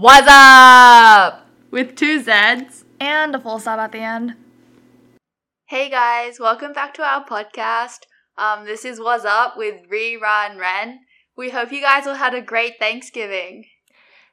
What's up? With two Z's. And a full stop at the end. Hey guys, welcome back to our podcast. Um, this is What's Up with Ree, Ra, and Ren. We hope you guys all had a great Thanksgiving.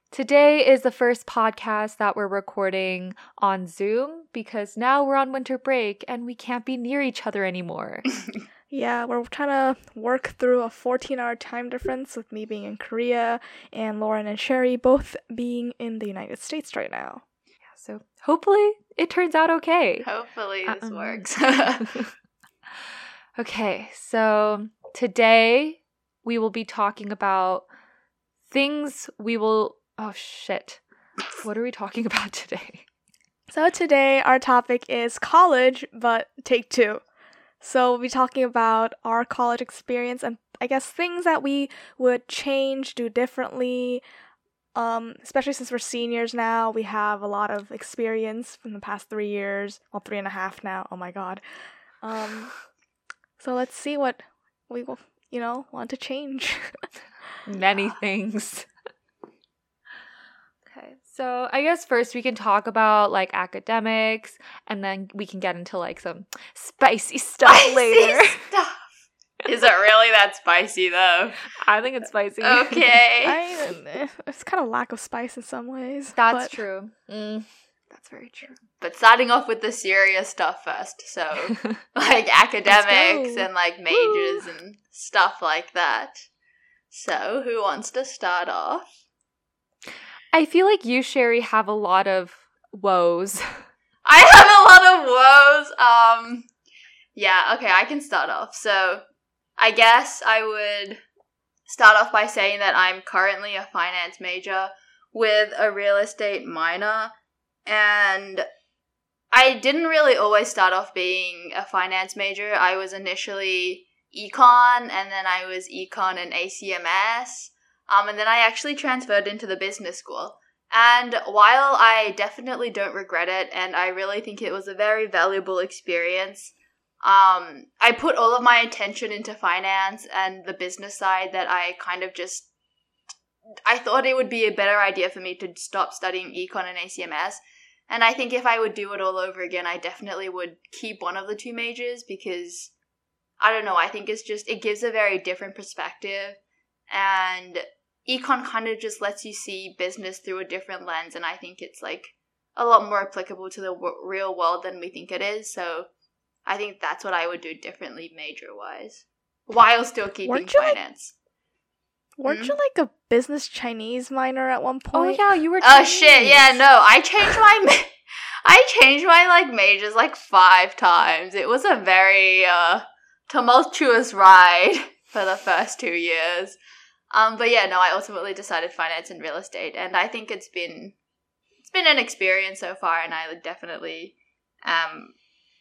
Today is the first podcast that we're recording on Zoom because now we're on winter break and we can't be near each other anymore. Yeah, we're trying to work through a 14 hour time difference with me being in Korea and Lauren and Sherry both being in the United States right now. Yeah, so hopefully it turns out okay. Hopefully this Um, works. okay, so today we will be talking about things we will. Oh shit. What are we talking about today? So today our topic is college, but take two. So we'll be talking about our college experience and I guess things that we would change, do differently. Um, especially since we're seniors now, we have a lot of experience from the past three years. Well, three and a half now. Oh my god. Um, so let's see what we will, you know, want to change. Many things. Okay, so I guess first we can talk about like academics and then we can get into like some spicy stuff Spicy later. stuff. Is it really that spicy though? I think it's spicy. Okay. I, eh, it's kind of lack of spice in some ways. That's but- true. Mm, that's very true. but starting off with the serious stuff first. So, like academics and like majors and stuff like that. So, who wants to start off? I feel like you, Sherry, have a lot of woes. I have a lot of woes. Um, yeah, okay, I can start off. So, I guess I would start off by saying that I'm currently a finance major with a real estate minor, and I didn't really always start off being a finance major. I was initially econ, and then I was econ and ACMS, um, and then I actually transferred into the business school. And while I definitely don't regret it, and I really think it was a very valuable experience, um, I put all of my attention into finance and the business side that I kind of just. I thought it would be a better idea for me to stop studying econ and ACMS. And I think if I would do it all over again, I definitely would keep one of the two majors because I don't know, I think it's just, it gives a very different perspective. And econ kind of just lets you see business through a different lens and i think it's like a lot more applicable to the w- real world than we think it is so i think that's what i would do differently major wise while still keeping Weren't you, like- finance Weren't Mhm. you like a business Chinese minor at one point? Oh yeah, you were. oh shit yeah no i changed my ma- i changed my like majors like five times it was a very uh tumultuous ride for the first two years um but yeah no i ultimately decided finance and real estate and i think it's been it's been an experience so far and i definitely am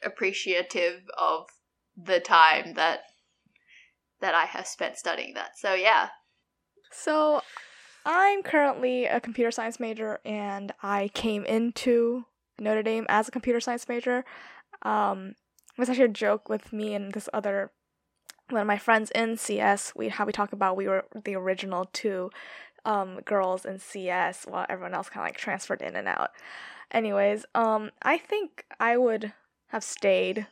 appreciative of the time that that i have spent studying that so yeah So, I'm currently a computer science major, and I came into Notre Dame as a computer science major. Um, it was actually a joke with me and this other one of my friends in CS. We how we talk about we were the original two um, girls in CS, while everyone else kind of like transferred in and out. Anyways, um, I think I would have stayed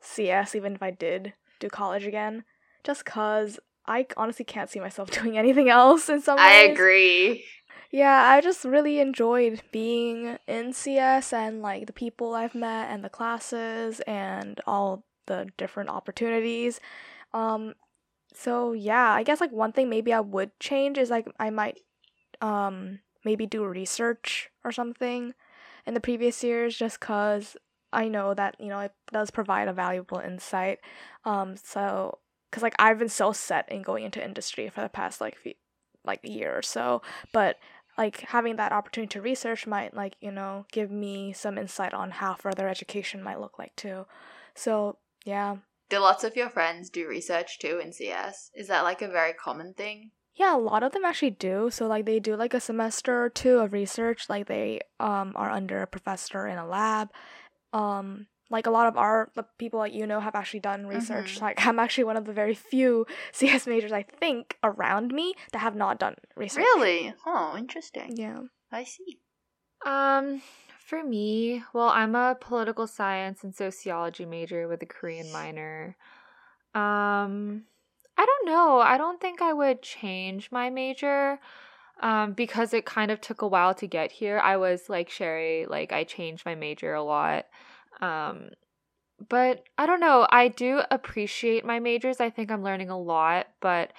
CS even if I did do college again, just cause I honestly can't see myself doing anything else in some i agree Yeah, I just really enjoyed being in CS and like the people I've met and the classes and all the different opportunities. Um so yeah, I guess like one thing maybe I would change is like I might um maybe do research or something in the previous years just cuz I know that, you know, it does provide a valuable insight. Um so cuz like I've been so set in going into industry for the past like few, like year or so, but like having that opportunity to research might like you know give me some insight on how further education might look like too so yeah do lots of your friends do research too in cs is that like a very common thing yeah a lot of them actually do so like they do like a semester or two of research like they um are under a professor in a lab um like a lot of our the people like you know have actually done research. Mhm. Like I'm actually one of the very few CS majors I think around me that have not done research. Really? Oh, interesting. Yeah. I see. Um, for me, well, I'm a political science and sociology major with a Korean minor. Um, I don't know. I don't think I would change my major. Um, because it kind of took a while to get here. I was like Sherry, like I changed my major a lot. Um, but I don't know. I do appreciate my majors. I think I'm learning a lot, but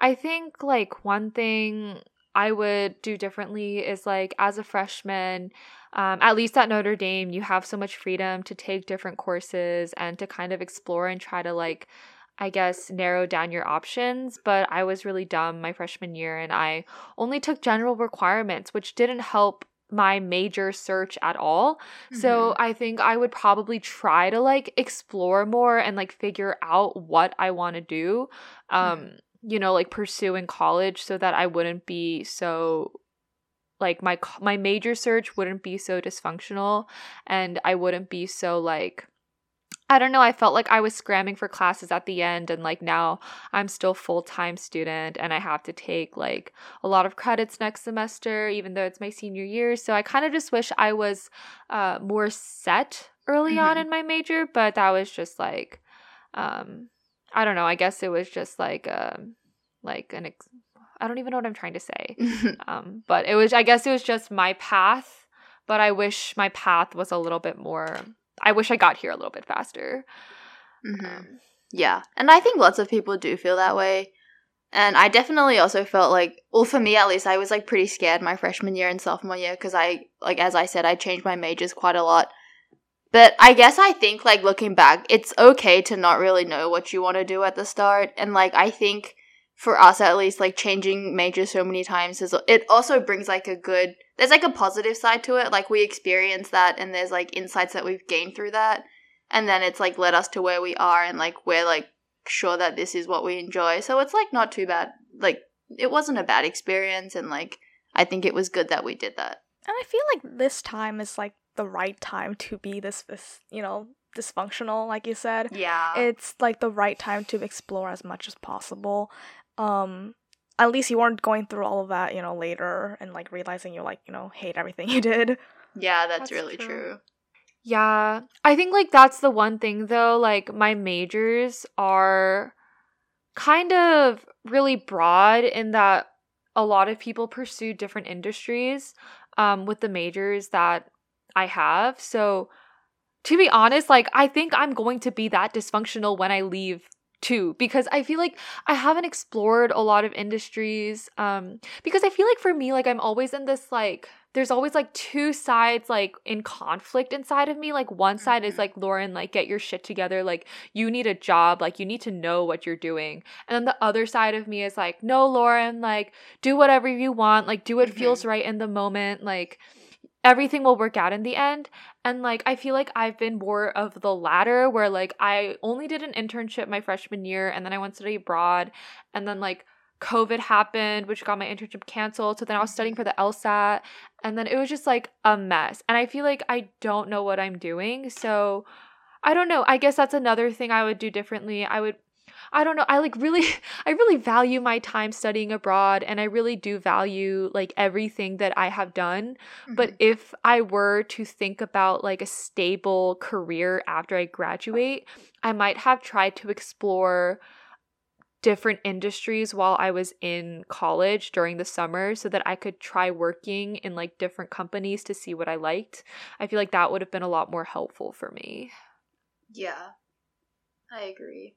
I think like one thing I would do differently is like as a freshman, um, at least at Notre Dame, you have so much freedom to take different courses and to kind of explore and try to like, I guess, narrow down your options. But I was really dumb my freshman year and I only took general requirements, which didn't help my major search at all. So I think I would probably try to like explore more and like figure out what I want to do. Um, you know, like pursue in college so that I wouldn't be so like my my major search wouldn't be so dysfunctional and I wouldn't be so like I don't know, I felt like I was scramming for classes at the end and like now I'm still full-time student and I have to take like a lot of credits next semester even though it's my senior year. So I kind of just wish I was uh more set early on Mhm. in my major, but that was just like um I don't know, I guess it was just like um like an ex- I don't even know what I'm trying to say. Um but it was I guess it was just my path, but I wish my path was a little bit more I wish I got here a little bit faster. Mm-hmm. Um, Yeah. And I think lots of people do feel that way. And I definitely also felt like, well, for me at least, I was like pretty scared my freshman year and sophomore year because I, like, as I said, I changed my majors quite a lot. But I guess I think, like, looking back, it's okay to not really know what you want to do at the start. And, like, I think for us at least, like, changing majors so many times is, it also brings, like, a good, there's, like, a positive side to it. Like, we experience that and there's, like, insights that we've gained through that. And then it's, like, led us to where we are and, like, we're, like, sure that this is what we enjoy. So it's like not too bad. Like it wasn't a bad experience and like I think it was good that we did that. And I feel like this time is like the right time to be this, this you know, dysfunctional, like you said. Yeah. It's like the right time to explore as much as possible. Um at least you weren't going through all of that, you know, later and like realizing you like, you know, hate everything you did. yeah, that's, That's really true. true. Yeah. I think like that's the one thing though, like my majors are kind of really broad in that a lot of people pursue different industries um with the majors that I have. So to be honest, like I think I'm going to be that dysfunctional when I leave too because I feel like I haven't explored a lot of industries um because I feel like for me like I'm always in this like there's always like two sides like in conflict inside of me like one side is Mhm. like Lauren like get your shit together like you need a job like you need to know what you're doing and then the other side of me is like no Lauren like do whatever you want like do what Mhm. feels right in the moment like everything will work out in the end and like I feel like I've been more of the latter where like I only did an internship my freshman year and then I went to study abroad and then like COVID happened, which got my internship canceled. So then I was studying for the LSAT and then it was just like a mess. And I feel like I don't know what I'm doing. So I don't know. I guess that's another thing I would do differently. I would I don't know. I like really I really value my time studying abroad and I really do value like everything that I have done. But mm-hmm. if I were to think about like a stable career after I graduate, I might have tried to explore different industries while I was in college during the summer so that I could try working in like different companies to see what I liked. I feel like that would have been a lot more helpful for me. Yeah. I agree.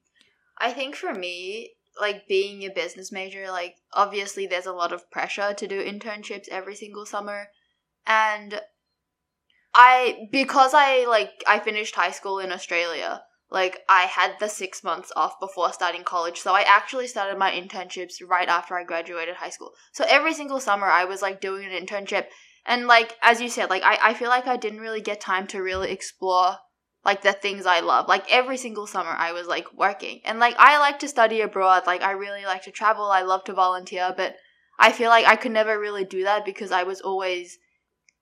I think for me, like being a business major, like obviously there's a lot of pressure to do internships every single summer. And I because I like I finished high school in Australia, like I had the 6 months off before starting college. So I actually started my internships right after I graduated high school. So every single summer I was like doing an internship and like as you said, like I I feel like I didn't really get time to really explore like the things I love. Like every single summer I was like working. And like I like to study abroad. Like I really like to travel. I love to volunteer, but I feel like I could never really do that because I was always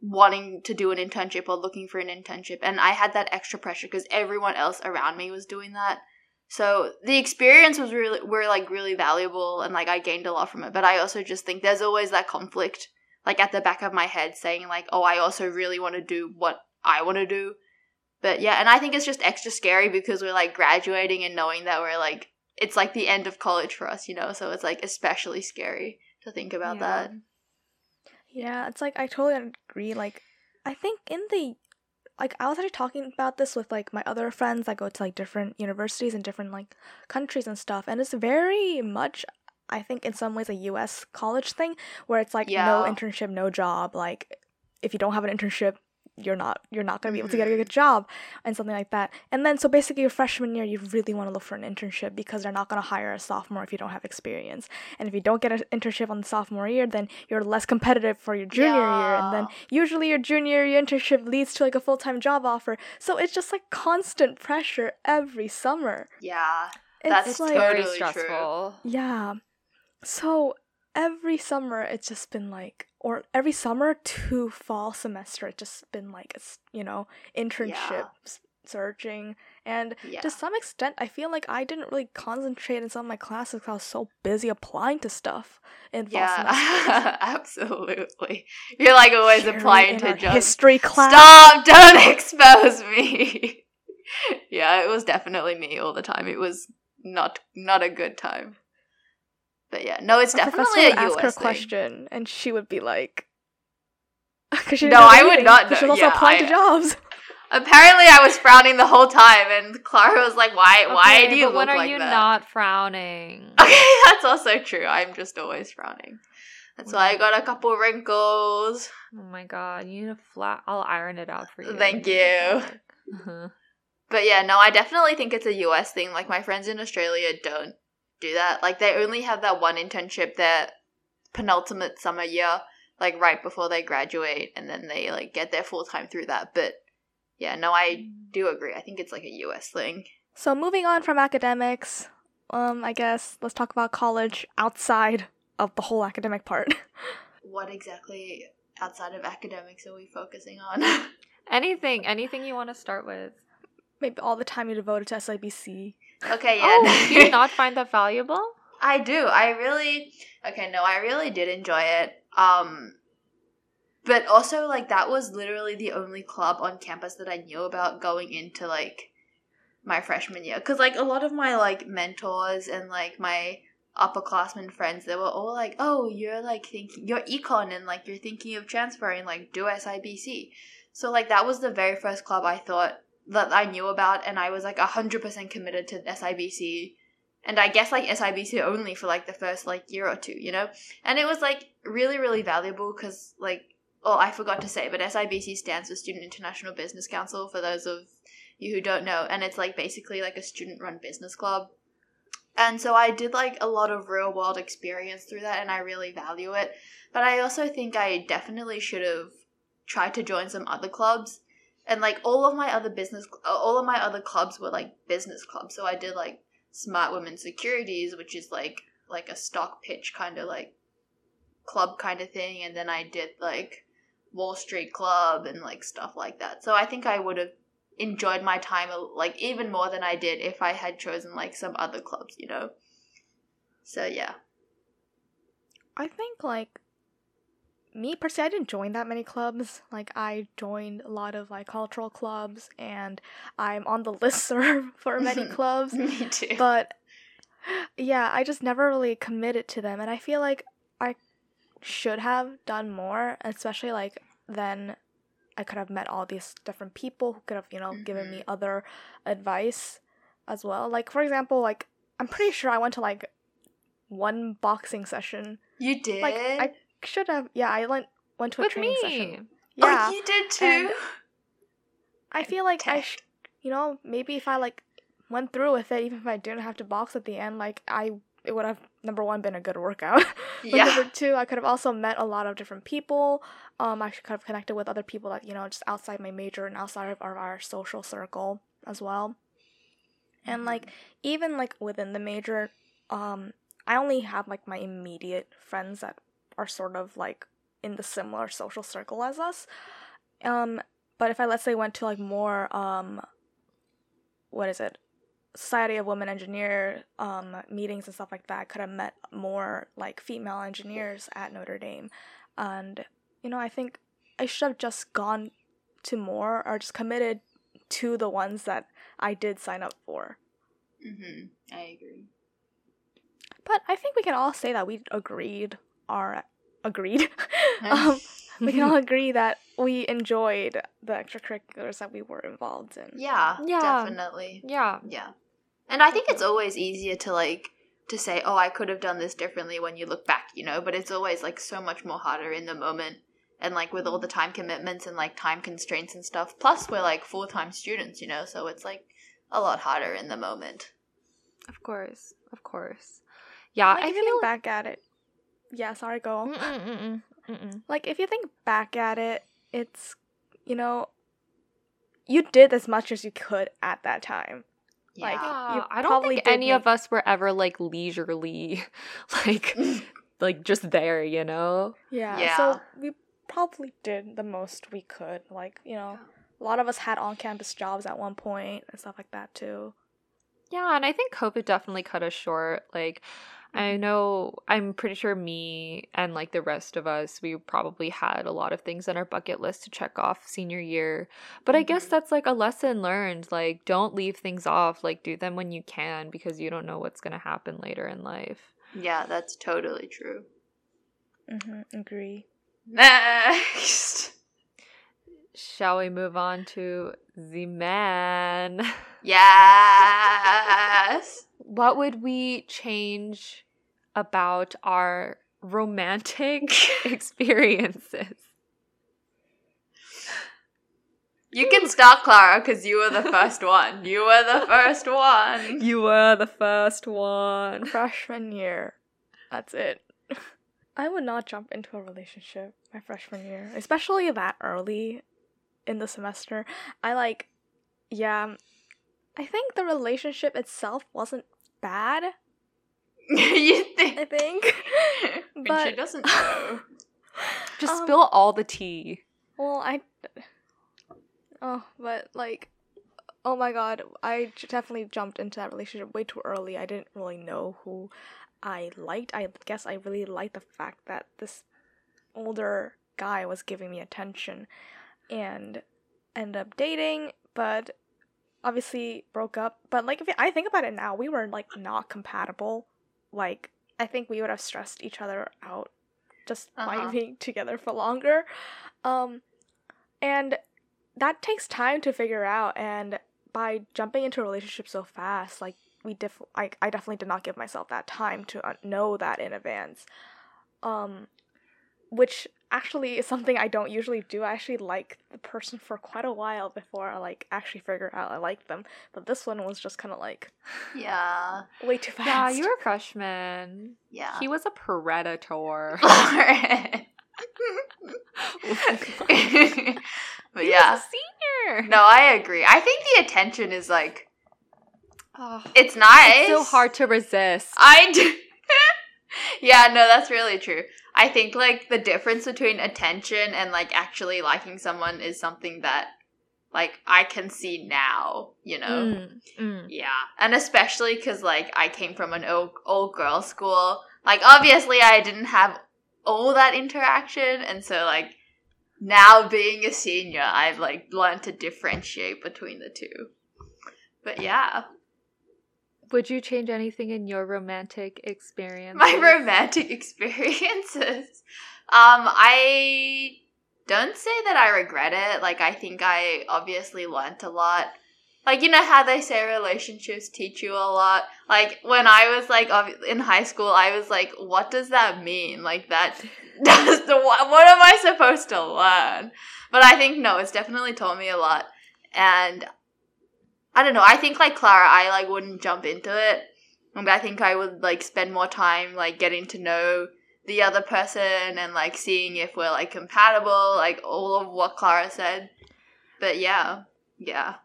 wanting to do an internship or looking for an internship and I had that extra pressure because everyone else around me was doing that. So the experience was really were like really valuable and like I gained a lot from it. But I also just think there's always that conflict like at the back of my head saying like, "Oh, I also really want to do what I want to do." But yeah, and I think it's just extra scary because we're like graduating and knowing that we're like it's like the end of college for us, you know. So it's like especially scary to think about Yeah. that. Yeah, it's like I totally agree. Like, I think in the like I was actually talking about this with like my other friends that go to like different universities and different like countries and stuff, and it's very much I think in some ways a U.S. college thing where it's like no internship, no job. Like, if you don't have an internship, you're not you're not gonna be able to get a Mhm. good job and something like that. And then so basically your freshman year, you really want to look for an internship because they're not gonna hire a sophomore if you don't have experience. And if you don't get an internship on the sophomore year, then you're less competitive for your junior year. And then usually your junior year internship leads to like a full time job offer. So it's just like constant pressure every summer. Yeah. It's That's like Very Totally true. stressful. yeah. So every summer it's just been like or every summer to fall semester it's just been like it's you know internships searching and Yeah. to some extent i feel like i didn't really concentrate in some of my classes because i was so busy applying to stuff in fall semester Yeah, absolutely. You're like always Sharing applying to jobs. history class Stop! Don't expose me. yeah, it was definitely me all the time. It was not not a good time. But yeah, no, it's definitely a ask US her a thing. question and she would be like, "Because she No, I would not She know- was also yeah, applying I- to jobs. Apparently, I was frowning the whole time, and Clara was like, "Why? why do you look but look when are you that?" not frowning? Okay, that's also true. I'm just always frowning. That's why I got a couple wrinkles. Oh my god, you need a flat. I'll iron it out for you. Thank you. Uh-huh. But yeah, no, I definitely think it's a US thing. Like my friends in Australia don't do that. Like they only have that one internship their penultimate summer year, like right before they graduate, and then they like get their full time through that. But yeah, no, I do agree. I think it's like a US thing. So moving on from academics, um, I guess let's talk about college outside of the whole academic part. What exactly outside of academics are we focusing on? Anything, anything you want to start with? Maybe all the time you devoted to SIBC. Okay, yeah. Oh, do you not find that valuable? I do. I really okay, no, I really did enjoy it. Um but also like that was literally the only club on campus that I knew about going into like my freshman year cuz like a lot of my like mentors and like my upperclassmen friends they were all like, "Oh, you're like thinking you're econ and like you're thinking of transferring like do SIBC." So like that was the very first club I thought that I knew about and I was like 100% committed to SIBC and I guess like SIBC only for like the first like year or two, you know? And it was like really, really valuable because like, oh, I forgot to say, but SIBC stands for Student International Business Council for those of you who don't know. And it's like basically like a student run business club. And so I did like a lot of real world experience through that and I really value it. But I also think I definitely should have tried to join some other clubs. And like all of my other business, all of my other clubs were like business clubs. So I did like Smart Women Securities, which is like like a stock pitch kind of like club kind of thing, and then I did like Wall Street Club and like stuff like that. So I think I would have enjoyed my time like even more than I did if I had chosen like some other clubs, you know. So yeah. I think like me personally, I didn't join that many clubs. Like I joined a lot of like cultural clubs, and I'm on the listserv for many clubs. Me too. But yeah, I just never really committed to them, and I feel like I should have done more, especially like then I could have met all these different people who could have you know given me mm-hmm. other advice as well. Like for example, like I'm pretty sure I went to like one boxing session. you did. Like I should have. Yeah, I went went to a With training me. session. Oh, Yeah, you did too. I feel like I, sh- you know, maybe if I like went through with it, even if I didn't have to box at the end, like I, it would have number one been a good workout. but yeah. number two, I could have also met a lot of different people. Um, I could have connected with other people that you know just outside my major and outside of our, our social circle as well. And like even like within the major, um, I only have like my immediate friends that are sort of like in the similar social circle as us. Um, but if I let's say went to like more um, what is it, Society of Women Engineer um meetings and stuff like that, could have met more like female engineers at Notre Dame, and you know I think I should have just gone to more or just committed to the ones that I did sign up for. Mm-hmm. I agree. But I think we can all say that we agreed are agreed. um, we can all agree that we enjoyed the extracurriculars that we were involved in. yeah, Yeah. definitely. Yeah. Yeah. And I think it's always easier to like to say, "Oh, I could have done this differently" when you look back, you know, but it's always like so much more harder in the moment. And like with all the time commitments and like time constraints and stuff. Plus we're like full-time students, you know, so it's like a lot harder in the moment. Of course. Of course. Yeah, like I feel think back at it, yeah. Sorry, go. Mm-mm, mm-mm, mm-mm. Like if you think back at it, it's you know, you did as much as you could at that time. Like, Yeah. you Yeah, I don't think did any of us were ever like leisurely, like like just there, you know. Yeah. Yeah. So we probably did the most we could. Like you know, a lot of us had on-campus jobs at one point and stuff like that too. Yeah, and I think COVID definitely cut us short. Like, I know, I'm pretty sure me and like the rest of us, we probably had a lot of things on our bucket list to check off senior year. But I guess Mhm. that's like a lesson learned. Like, don't leave things off. Like, do them when you can because you don't know what's going to happen later in life. Yeah, that's totally true. Mm-hmm. Agree. Next. Shall we move on to the man? Yes. What would we change about our romantic experiences? You can start, Clara, because you were the first one. You were the first one. You were the first one. Freshman year. That's it. I would not jump into a relationship my freshman year, especially that early in the semester. I like, yeah, I think the relationship itself wasn't bad. you think? I think. But she doesn't know. Just Um, spill all the tea. Well, I. Oh, but like, oh my god, I definitely jumped into that relationship way too early. I didn't really know who I liked. I guess I really liked the fact that this older guy was giving me attention and ended up dating, but obviously broke up. But like, if I think about it now, we were like not compatible. Like, I think we would have stressed each other out just by Uh-huh. being together for longer. Um, and that takes time to figure out. And by jumping into a relationship so fast, like we def, I, I definitely did not give myself that time to uh, know that in advance. Um, which actually is something I don't usually do. I actually like the person for quite a while before I like actually figure out I like them. But this one was just kind of like Yeah. way too fast. Yeah, you were a freshman. Yeah. He was a predator. but He yeah. was a senior. No, I agree. I think the attention is like Oh, it's nice. it's so hard to resist. I do. yeah, no, that's really true. I think like the difference between attention and like actually liking someone is something that like I can see now, you know. Mm, mm. Yeah, and especially because like I came from an old old girl school. Like obviously I didn't have all that interaction, and so like now being a senior, I've like learned to differentiate between the two. But yeah, Would you change anything in your romantic experience? my romantic experiences. Um, I don't say that I regret it. Like I think I obviously learnt a lot. Like you know how they say relationships teach you a lot. Like when I was like in high school, I was like, what does that mean? Like that does the what, what am I supposed to learn? But I think no, it's definitely taught me a lot. And I don't know. I think like Clara, I like wouldn't jump into it. And I think I would like spend more time like getting to know the other person and like seeing if we're like compatible, like all of what Clara said. But yeah, yeah,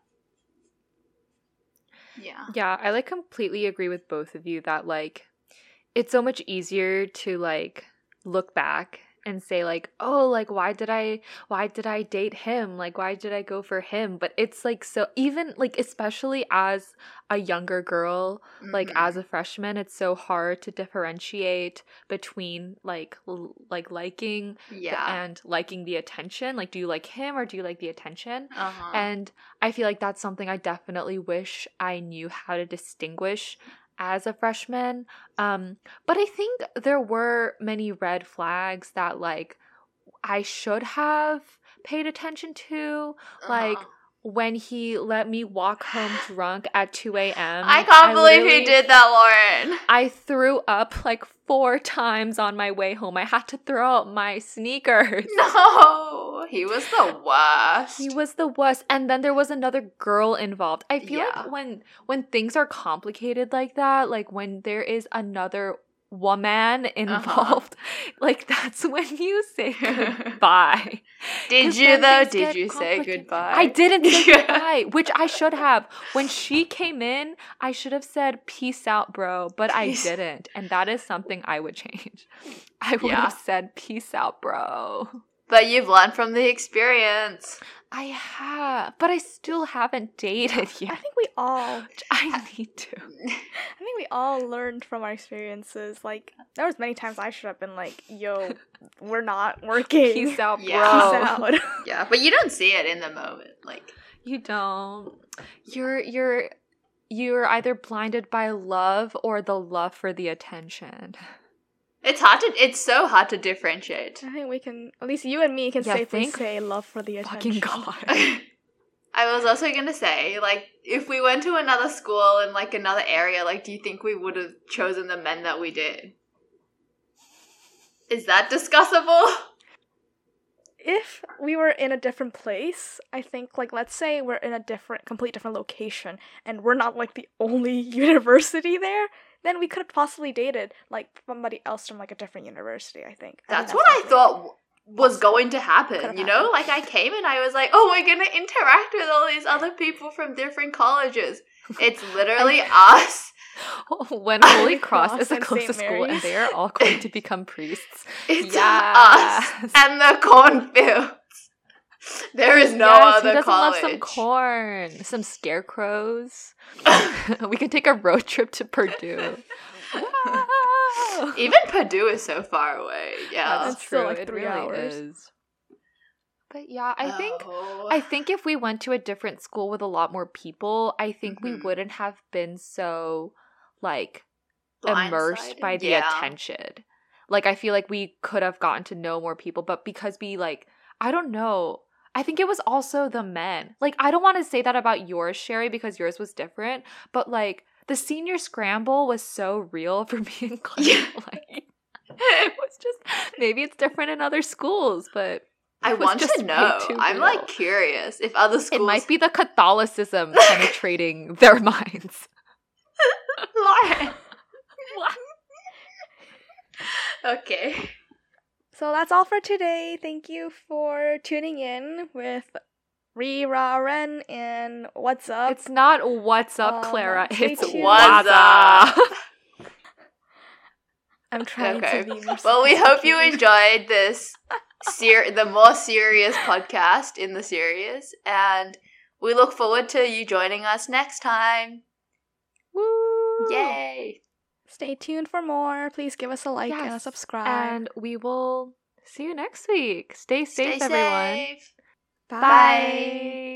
yeah, Yeah, I like completely agree with both of you that like it's so much easier to like look back and say like oh like why did i why did i date him like why did i go for him but it's like so even like especially as a younger girl like Mhm. as a freshman it's so hard to differentiate between like l- like liking the- yeah. and liking the attention like do you like him or do you like the attention Uh-huh. and I feel like that's something I definitely wish I knew how to distinguish as a freshman. Um, but I think there were many red flags that like I should have paid attention to. Like Uh-huh. When he let me walk home drunk at 2 a.m. I can't believe he did that, Lauren. I threw up like four times on my way home. I had to throw out my sneakers. No, he was the worst. He was the worst. And then there was another girl involved. I feel Yeah. like when when things are complicated like that, like when there is another woman Uh-huh. involved, like that's when you say goodbye. Did you though? Did you say goodbye? I didn't say goodbye, which I should have. When she came in, I should have said peace out, bro, but I didn't. And that is something I would change. I would Yeah. have said peace out, bro. But you've learned from the experience. I have, but I still haven't dated yet. I think we all I need to. I think we all learned from our experiences. Like there was many times I should have been like, "Yo, we're not working. Peace out, Yeah. bro. Peace out." yeah, but you don't see it in the moment. Like, You don't. You're you're you're either blinded by love or the love for the attention. It's hard to. It's so hard to differentiate. I think we can, at least you and me can Yeah, safely thank say love for the attention. Fucking god. I was also gonna say, like, if we went to another school in like another area, like, do you think we would have chosen the men that we did? Is that discussable? If we were in a different place, I think like let's say we're in a different, complete different location, and we're not like the only university there, then we could have possibly dated like somebody else from like a different university. I think I think That's what I thought w- was going to happen. You know, like I came and I was like, "Oh, we're gonna interact with all these other people from different colleges." It's literally us. when Holy Cross Cross is the St. closest school and they are all going to become priests. It's us and the cornfields. There is no yes, other who doesn't college. love some corn, some scarecrows. we could take a road trip to Purdue. Even Purdue is so far away. Yeah. That's still, like, three it really hours. is. But yeah, I think Oh. I think if we went to a different school with a lot more people, I think we Mhm. wouldn't have been so like immersed by the Yeah. attention. Like I feel like we could have gotten to know more people, but because we like I don't know. I think it was also the men. Like I don't want to say that about yours, Sherry, because yours was different, but like the senior scramble was so real for me and Claire. Yeah. Like it was just maybe it's different in other schools, but I want to know. I'm real. like curious if other schools it might be the Catholicism penetrating their minds. Lauren. okay. So that's all for today. Thank you for tuning in with Re Ra Ren and What's Up. It's not what's up, Um, Clara. It's what's up. I'm trying Okay. to be more Well, we hope you enjoyed this ser- the more serious podcast in the series and we look forward to you joining us next time. Woo! Yay. Stay tuned for more. Please give us a like and a subscribe. And we will see you next week. Stay safe, Stay everyone. safe. Bye. Bye.